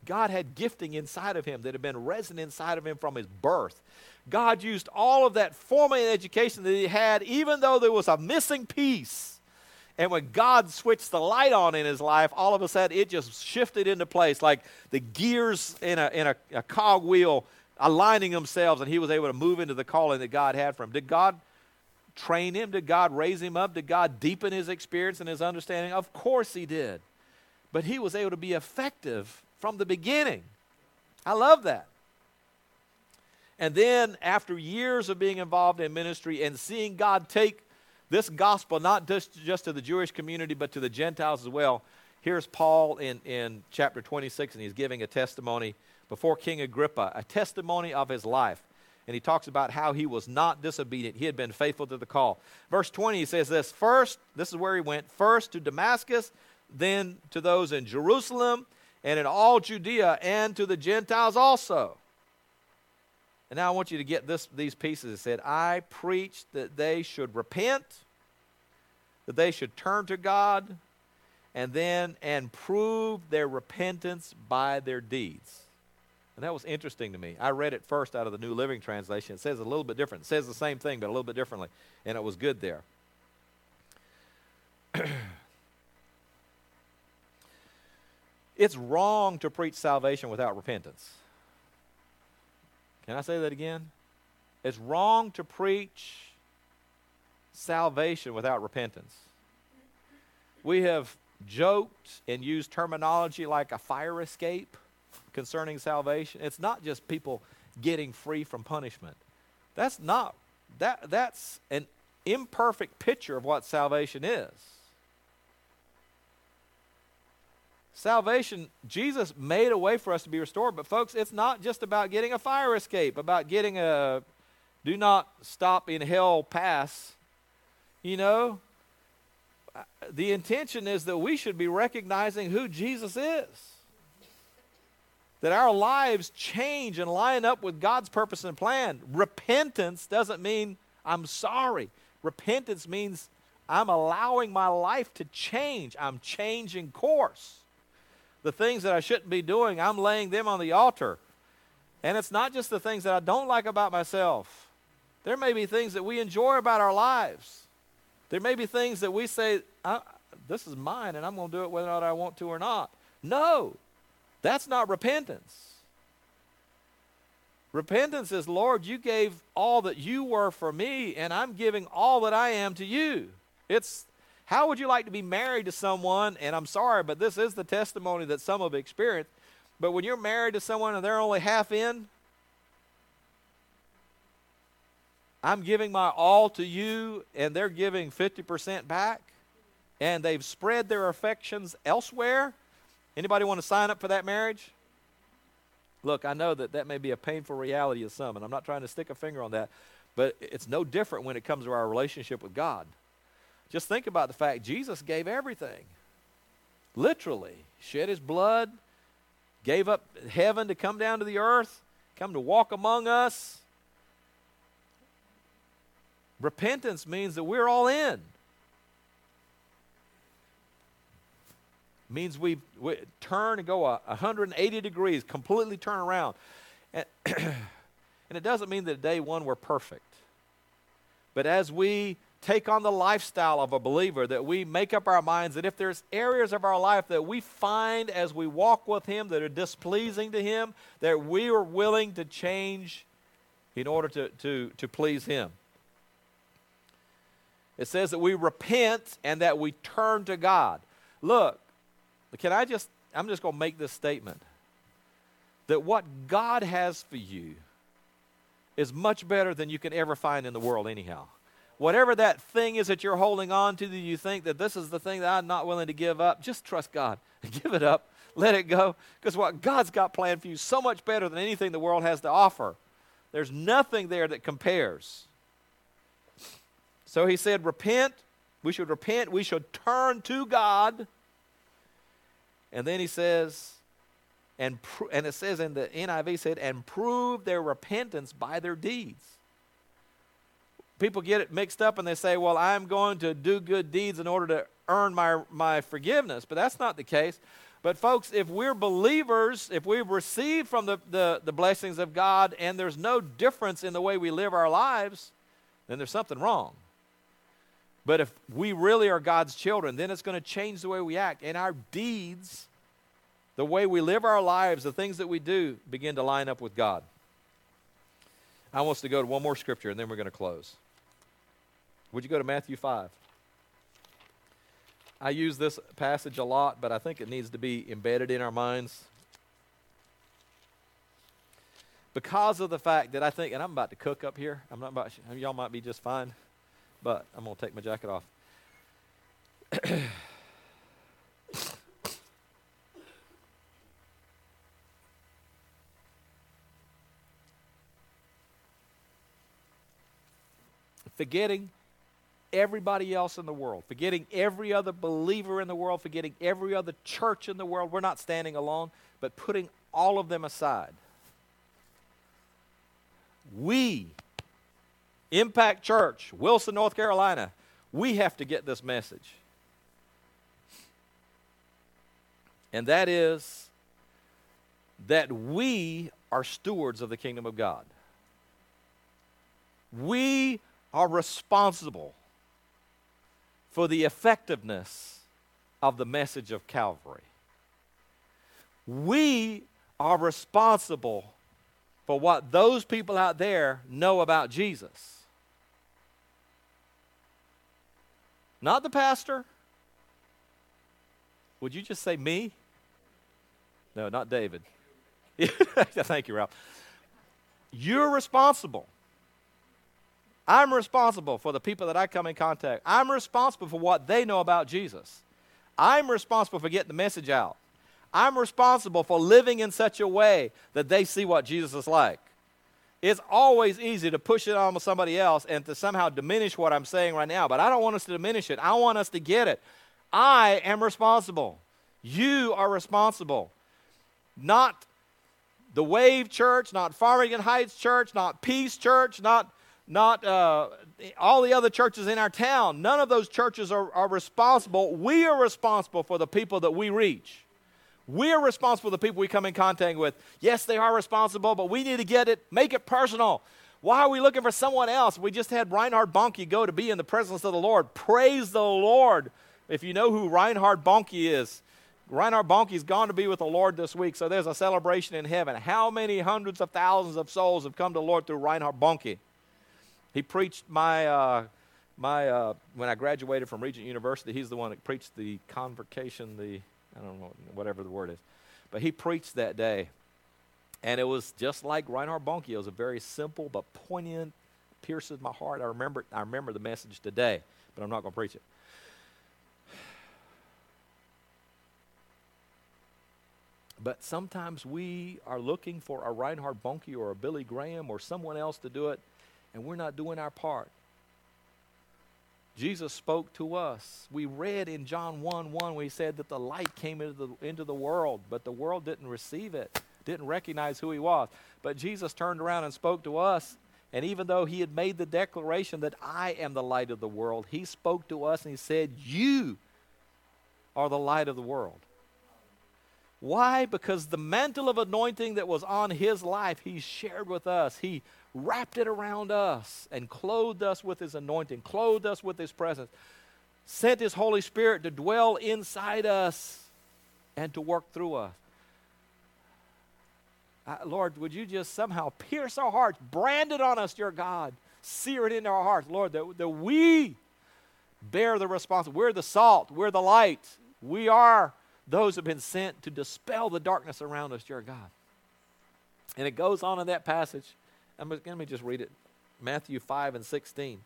God had gifting inside of him that had been resident inside of him from his birth. God used all of that formal education that he had, even though there was a missing piece. And when God switched the light on in his life, all of a sudden it just shifted into place like the gears in a, in a, a cog wheel aligning themselves, and he was able to move into the calling that God had for him. Did God train him? Did God raise him up? Did God deepen his experience and his understanding? Of course he did. But he was able to be effective from the beginning. I love that. And then, after years of being involved in ministry and seeing God take this gospel not just, just to the Jewish community, but to the Gentiles as well, here's Paul in, in chapter 26, and he's giving a testimony before King Agrippa, a testimony of his life. And he talks about how he was not disobedient. He had been faithful to the call. Verse 20, he says this First, this is where he went, first to Damascus, then to those in Jerusalem, and in all Judea, and to the Gentiles also. And now I want you to get this, these pieces. It said, I preached that they should repent, that they should turn to God, and then and prove their repentance by their deeds. And that was interesting to me. I read it first out of the New Living Translation. It says a little bit different. It says the same thing, but a little bit differently. And it was good there. <clears throat> it's wrong to preach salvation without repentance. Can I say that again? It's wrong to preach salvation without repentance. We have joked and used terminology like a fire escape concerning salvation. It's not just people getting free from punishment. That's not that that's an imperfect picture of what salvation is. Salvation, Jesus made a way for us to be restored, but folks, it's not just about getting a fire escape, about getting a do not stop in hell pass. You know, the intention is that we should be recognizing who Jesus is. That our lives change and line up with God's purpose and plan. Repentance doesn't mean I'm sorry. Repentance means I'm allowing my life to change. I'm changing course the things that I shouldn't be doing, I'm laying them on the altar. And it's not just the things that I don't like about myself. There may be things that we enjoy about our lives. There may be things that we say, this is mine and I'm going to do it whether or not I want to or not. No. That's not repentance. Repentance is, Lord, you gave all that you were for me, and I'm giving all that I am to you. It's how would you like to be married to someone? And I'm sorry, but this is the testimony that some have experienced. But when you're married to someone and they're only half in, I'm giving my all to you, and they're giving 50% back, and they've spread their affections elsewhere. Anybody want to sign up for that marriage? Look, I know that that may be a painful reality of some, and I'm not trying to stick a finger on that, but it's no different when it comes to our relationship with God. Just think about the fact Jesus gave everything. Literally, shed his blood, gave up heaven to come down to the earth, come to walk among us. Repentance means that we're all in. means we, we turn and go a 180 degrees, completely turn around. And, <clears throat> and it doesn't mean that day one we're perfect. But as we take on the lifestyle of a believer, that we make up our minds that if there's areas of our life that we find as we walk with Him that are displeasing to Him, that we are willing to change in order to, to, to please Him. It says that we repent and that we turn to God. Look, can I just, I'm just going to make this statement that what God has for you is much better than you can ever find in the world, anyhow. Whatever that thing is that you're holding on to that you think that this is the thing that I'm not willing to give up, just trust God. <laughs> Give it up. Let it go. Because what God's got planned for you so much better than anything the world has to offer. There's nothing there that compares. So he said, Repent. We should repent. We should turn to God and then he says, and, and it says in the NIV said, and prove their repentance by their deeds. People get it mixed up and they say, well, I'm going to do good deeds in order to earn my, my forgiveness. But that's not the case. But, folks, if we're believers, if we've received from the, the, the blessings of God and there's no difference in the way we live our lives, then there's something wrong. But if we really are God's children, then it's going to change the way we act. And our deeds, the way we live our lives, the things that we do, begin to line up with God. I want us to go to one more scripture and then we're going to close. Would you go to Matthew 5? I use this passage a lot, but I think it needs to be embedded in our minds. Because of the fact that I think, and I'm about to cook up here, I'm not about, y'all might be just fine but I'm going to take my jacket off. <coughs> forgetting everybody else in the world, forgetting every other believer in the world, forgetting every other church in the world. We're not standing alone, but putting all of them aside. We Impact Church, Wilson, North Carolina, we have to get this message. And that is that we are stewards of the kingdom of God. We are responsible for the effectiveness of the message of Calvary. We are responsible for what those people out there know about Jesus. Not the pastor. Would you just say me? No, not David. <laughs> Thank you, Ralph. You're responsible. I'm responsible for the people that I come in contact. I'm responsible for what they know about Jesus. I'm responsible for getting the message out. I'm responsible for living in such a way that they see what Jesus is like. It's always easy to push it on somebody else and to somehow diminish what I'm saying right now, but I don't want us to diminish it. I want us to get it. I am responsible. You are responsible. Not the Wave Church, not Farmington Heights Church, not Peace Church, not, not uh, all the other churches in our town. None of those churches are, are responsible. We are responsible for the people that we reach. We're responsible for the people we come in contact with. Yes, they are responsible, but we need to get it, make it personal. Why are we looking for someone else? We just had Reinhard Bonnke go to be in the presence of the Lord. Praise the Lord. If you know who Reinhard Bonnke is, Reinhard Bonnke's gone to be with the Lord this week, so there's a celebration in heaven. How many hundreds of thousands of souls have come to the Lord through Reinhard Bonnke? He preached my, uh, my uh, when I graduated from Regent University, he's the one that preached the convocation, the, I don't know, whatever the word is. But he preached that day. And it was just like Reinhard Bonnke. It was a very simple but poignant, pierces my heart. I remember, I remember the message today, but I'm not going to preach it. But sometimes we are looking for a Reinhard Bonnke or a Billy Graham or someone else to do it, and we're not doing our part. Jesus spoke to us. We read in John 1 1 where he said that the light came into the, into the world, but the world didn't receive it, didn't recognize who he was. But Jesus turned around and spoke to us. And even though he had made the declaration that I am the light of the world, he spoke to us and he said, You are the light of the world. Why? Because the mantle of anointing that was on his life, he shared with us. He wrapped it around us and clothed us with his anointing, clothed us with his presence, sent his Holy Spirit to dwell inside us and to work through us. Uh, Lord, would you just somehow pierce our hearts, brand it on us, dear God, sear it into our hearts, Lord, that, that we bear the responsibility. We're the salt, we're the light, we are those who have been sent to dispel the darkness around us, dear God. And it goes on in that passage. Let me just read it Matthew 5 and 16.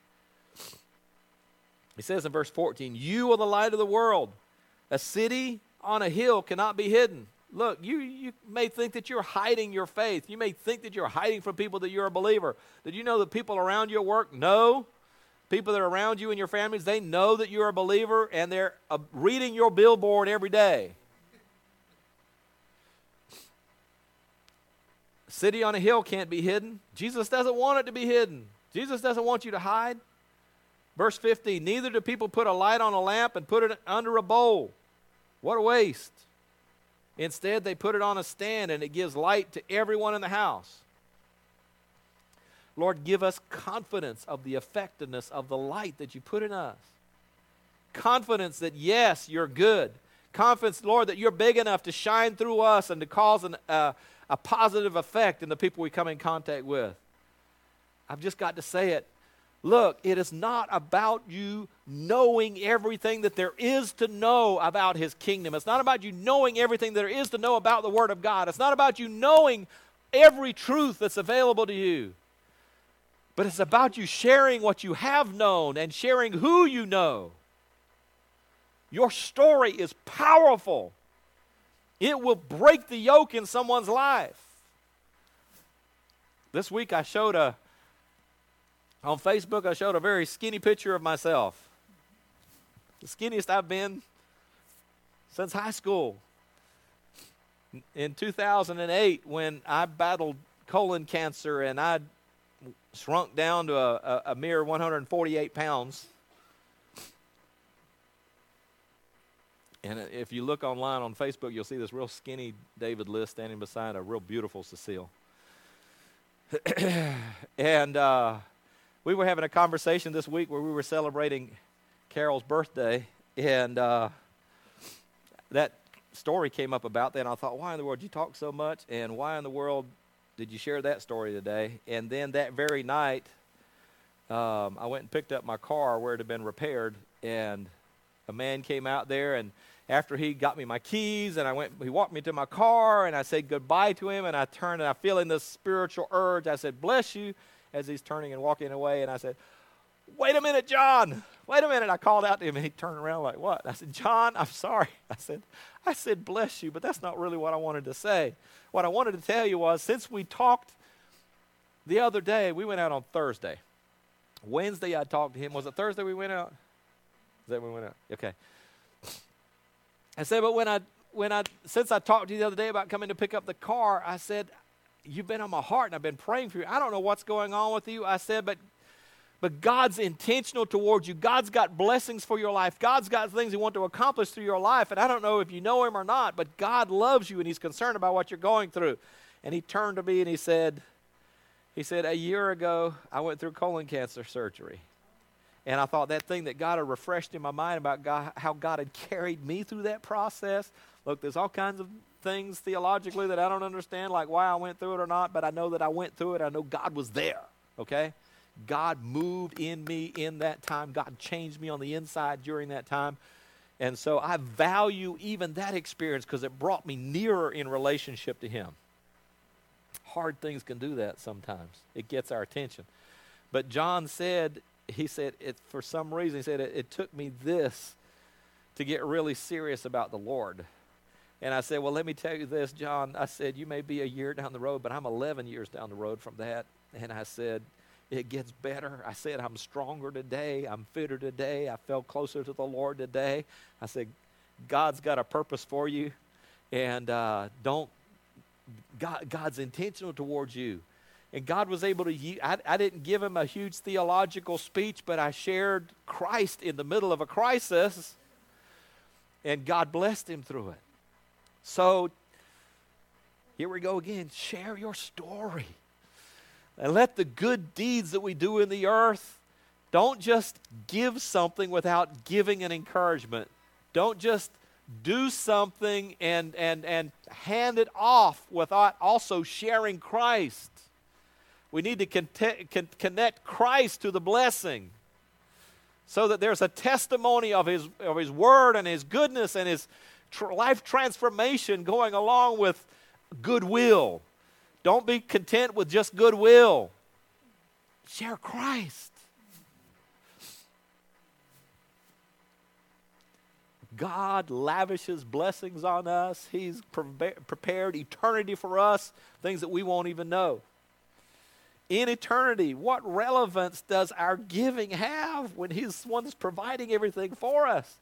He says in verse 14, You are the light of the world. A city on a hill cannot be hidden. Look, you, you may think that you're hiding your faith. You may think that you're hiding from people that you're a believer. Did you know that people around your work know people that are around you and your families, they know that you're a believer and they're uh, reading your billboard every day. City on a hill can't be hidden. Jesus doesn't want it to be hidden. Jesus doesn't want you to hide. Verse 15 Neither do people put a light on a lamp and put it under a bowl. What a waste. Instead, they put it on a stand and it gives light to everyone in the house. Lord, give us confidence of the effectiveness of the light that you put in us. Confidence that, yes, you're good. Confidence, Lord, that you're big enough to shine through us and to cause an, uh, a positive effect in the people we come in contact with. I've just got to say it. Look, it is not about you knowing everything that there is to know about His kingdom. It's not about you knowing everything that there is to know about the Word of God. It's not about you knowing every truth that's available to you but it's about you sharing what you have known and sharing who you know. Your story is powerful, it will break the yoke in someone's life. This week I showed a, on Facebook, I showed a very skinny picture of myself. The skinniest I've been since high school. In 2008, when I battled colon cancer and I shrunk down to a, a, a mere 148 pounds. And if you look online on Facebook, you'll see this real skinny David List standing beside a real beautiful Cecile. <clears throat> and uh, we were having a conversation this week where we were celebrating Carol's birthday, and uh, that story came up about that. And I thought, why in the world you talk so much, and why in the world did you share that story today? And then that very night, um, I went and picked up my car where it had been repaired, and a man came out there and after he got me my keys and I went he walked me to my car and I said goodbye to him and I turned and I feel in this spiritual urge. I said, Bless you as he's turning and walking away and I said, Wait a minute, John. Wait a minute. I called out to him and he turned around like, What? I said, John, I'm sorry. <laughs> I said, I said, bless you, but that's not really what I wanted to say. What I wanted to tell you was since we talked the other day, we went out on Thursday. Wednesday, I talked to him. Was it Thursday we went out? Is that when we went out? Okay. I said, but when I, when I, since I talked to you the other day about coming to pick up the car, I said, you've been on my heart and I've been praying for you. I don't know what's going on with you. I said, but but God's intentional towards you. God's got blessings for your life. God's got things He wants to accomplish through your life. And I don't know if you know Him or not, but God loves you and He's concerned about what you're going through. And He turned to me and He said, He said, A year ago, I went through colon cancer surgery. And I thought that thing that God had refreshed in my mind about God, how God had carried me through that process, Look, there's all kinds of things theologically that I don't understand, like why I went through it or not, but I know that I went through it. I know God was there, okay? God moved in me in that time. God changed me on the inside during that time. And so I value even that experience because it brought me nearer in relationship to Him. Hard things can do that sometimes, it gets our attention. But John said, he said, it, for some reason, he said, it, it took me this to get really serious about the Lord. And I said, Well, let me tell you this, John. I said, You may be a year down the road, but I'm 11 years down the road from that. And I said, It gets better. I said, I'm stronger today. I'm fitter today. I felt closer to the Lord today. I said, God's got a purpose for you. And uh, don't, God, God's intentional towards you. And God was able to, I, I didn't give him a huge theological speech, but I shared Christ in the middle of a crisis. And God blessed him through it. So here we go again. Share your story. And let the good deeds that we do in the earth, don't just give something without giving an encouragement. Don't just do something and, and, and hand it off without also sharing Christ. We need to con- con- connect Christ to the blessing so that there's a testimony of his, of his word and his goodness and his tr- life transformation going along with goodwill. Don't be content with just goodwill. Share Christ. God lavishes blessings on us. He's pre- prepared eternity for us, things that we won't even know. In eternity, what relevance does our giving have when He's the one that's providing everything for us?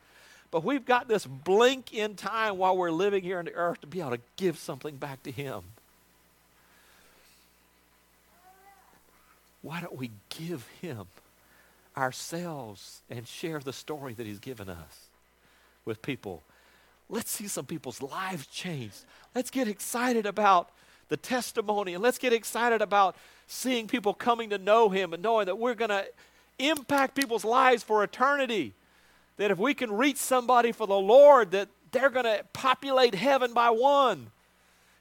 But we've got this blink in time while we're living here on the earth to be able to give something back to Him. Why don't we give Him ourselves and share the story that He's given us with people? Let's see some people's lives change. Let's get excited about the testimony and let's get excited about seeing people coming to know Him and knowing that we're going to impact people's lives for eternity that if we can reach somebody for the Lord, that they're going to populate heaven by one.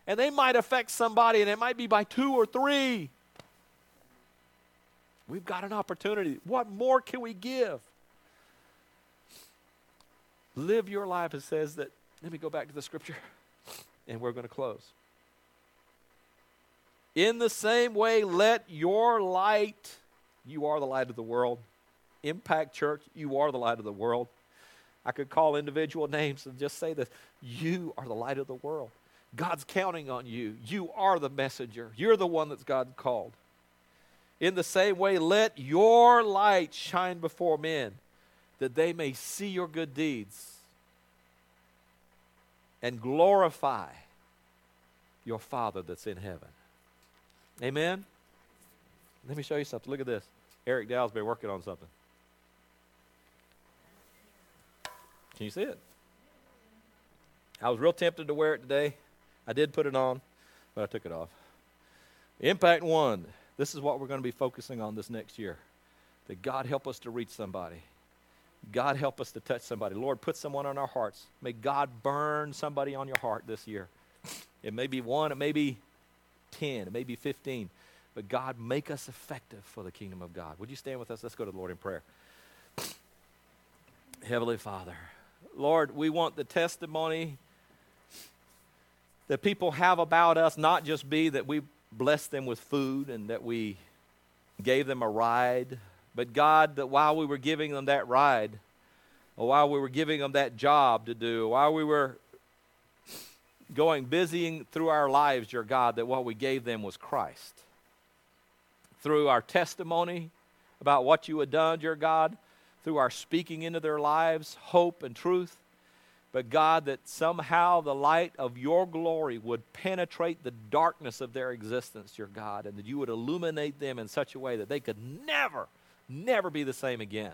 And they might affect somebody, and it might be by two or three. We've got an opportunity. What more can we give? Live your life, it says that. Let me go back to the scripture, <laughs> and we're going to close. In the same way, let your light, you are the light of the world, Impact Church, you are the light of the world. I could call individual names and just say this you are the light of the world. God's counting on you. You are the messenger. You're the one that's God called. In the same way, let your light shine before men that they may see your good deeds and glorify your Father that's in heaven. Amen? Let me show you something. Look at this. Eric Dow's been working on something. Can you see it? I was real tempted to wear it today. I did put it on, but I took it off. Impact one. This is what we're going to be focusing on this next year. That God help us to reach somebody. God help us to touch somebody. Lord, put someone on our hearts. May God burn somebody on your heart this year. It may be one, it may be 10, it may be 15. But God, make us effective for the kingdom of God. Would you stand with us? Let's go to the Lord in prayer. Heavenly Father. Lord, we want the testimony that people have about us not just be that we blessed them with food and that we gave them a ride, but God, that while we were giving them that ride, or while we were giving them that job to do, while we were going busying through our lives, dear God, that what we gave them was Christ. Through our testimony about what you had done, dear God, through our speaking into their lives hope and truth. But God, that somehow the light of your glory would penetrate the darkness of their existence, dear God, and that you would illuminate them in such a way that they could never, never be the same again.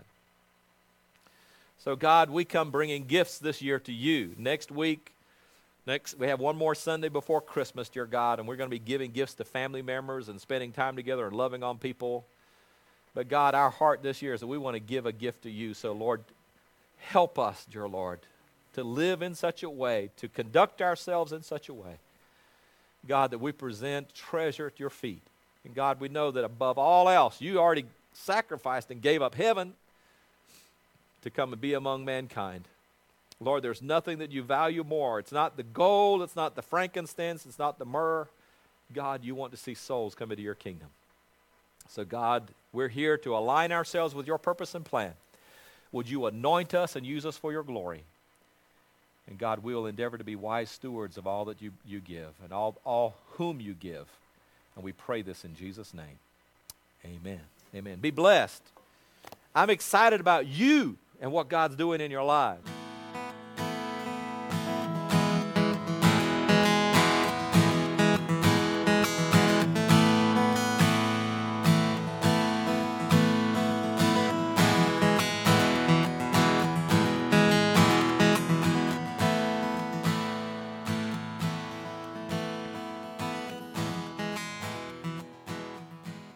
So, God, we come bringing gifts this year to you. Next week, next we have one more Sunday before Christmas, dear God, and we're going to be giving gifts to family members and spending time together and loving on people. But God, our heart this year is that we want to give a gift to you. So, Lord, help us, dear Lord, to live in such a way, to conduct ourselves in such a way, God, that we present treasure at your feet. And God, we know that above all else, you already sacrificed and gave up heaven to come and be among mankind. Lord, there's nothing that you value more. It's not the gold, it's not the frankincense, it's not the myrrh. God, you want to see souls come into your kingdom. So, God, we're here to align ourselves with your purpose and plan. Would you anoint us and use us for your glory? And God, we will endeavor to be wise stewards of all that you, you give and all, all whom you give. And we pray this in Jesus' name. Amen. Amen. Be blessed. I'm excited about you and what God's doing in your lives.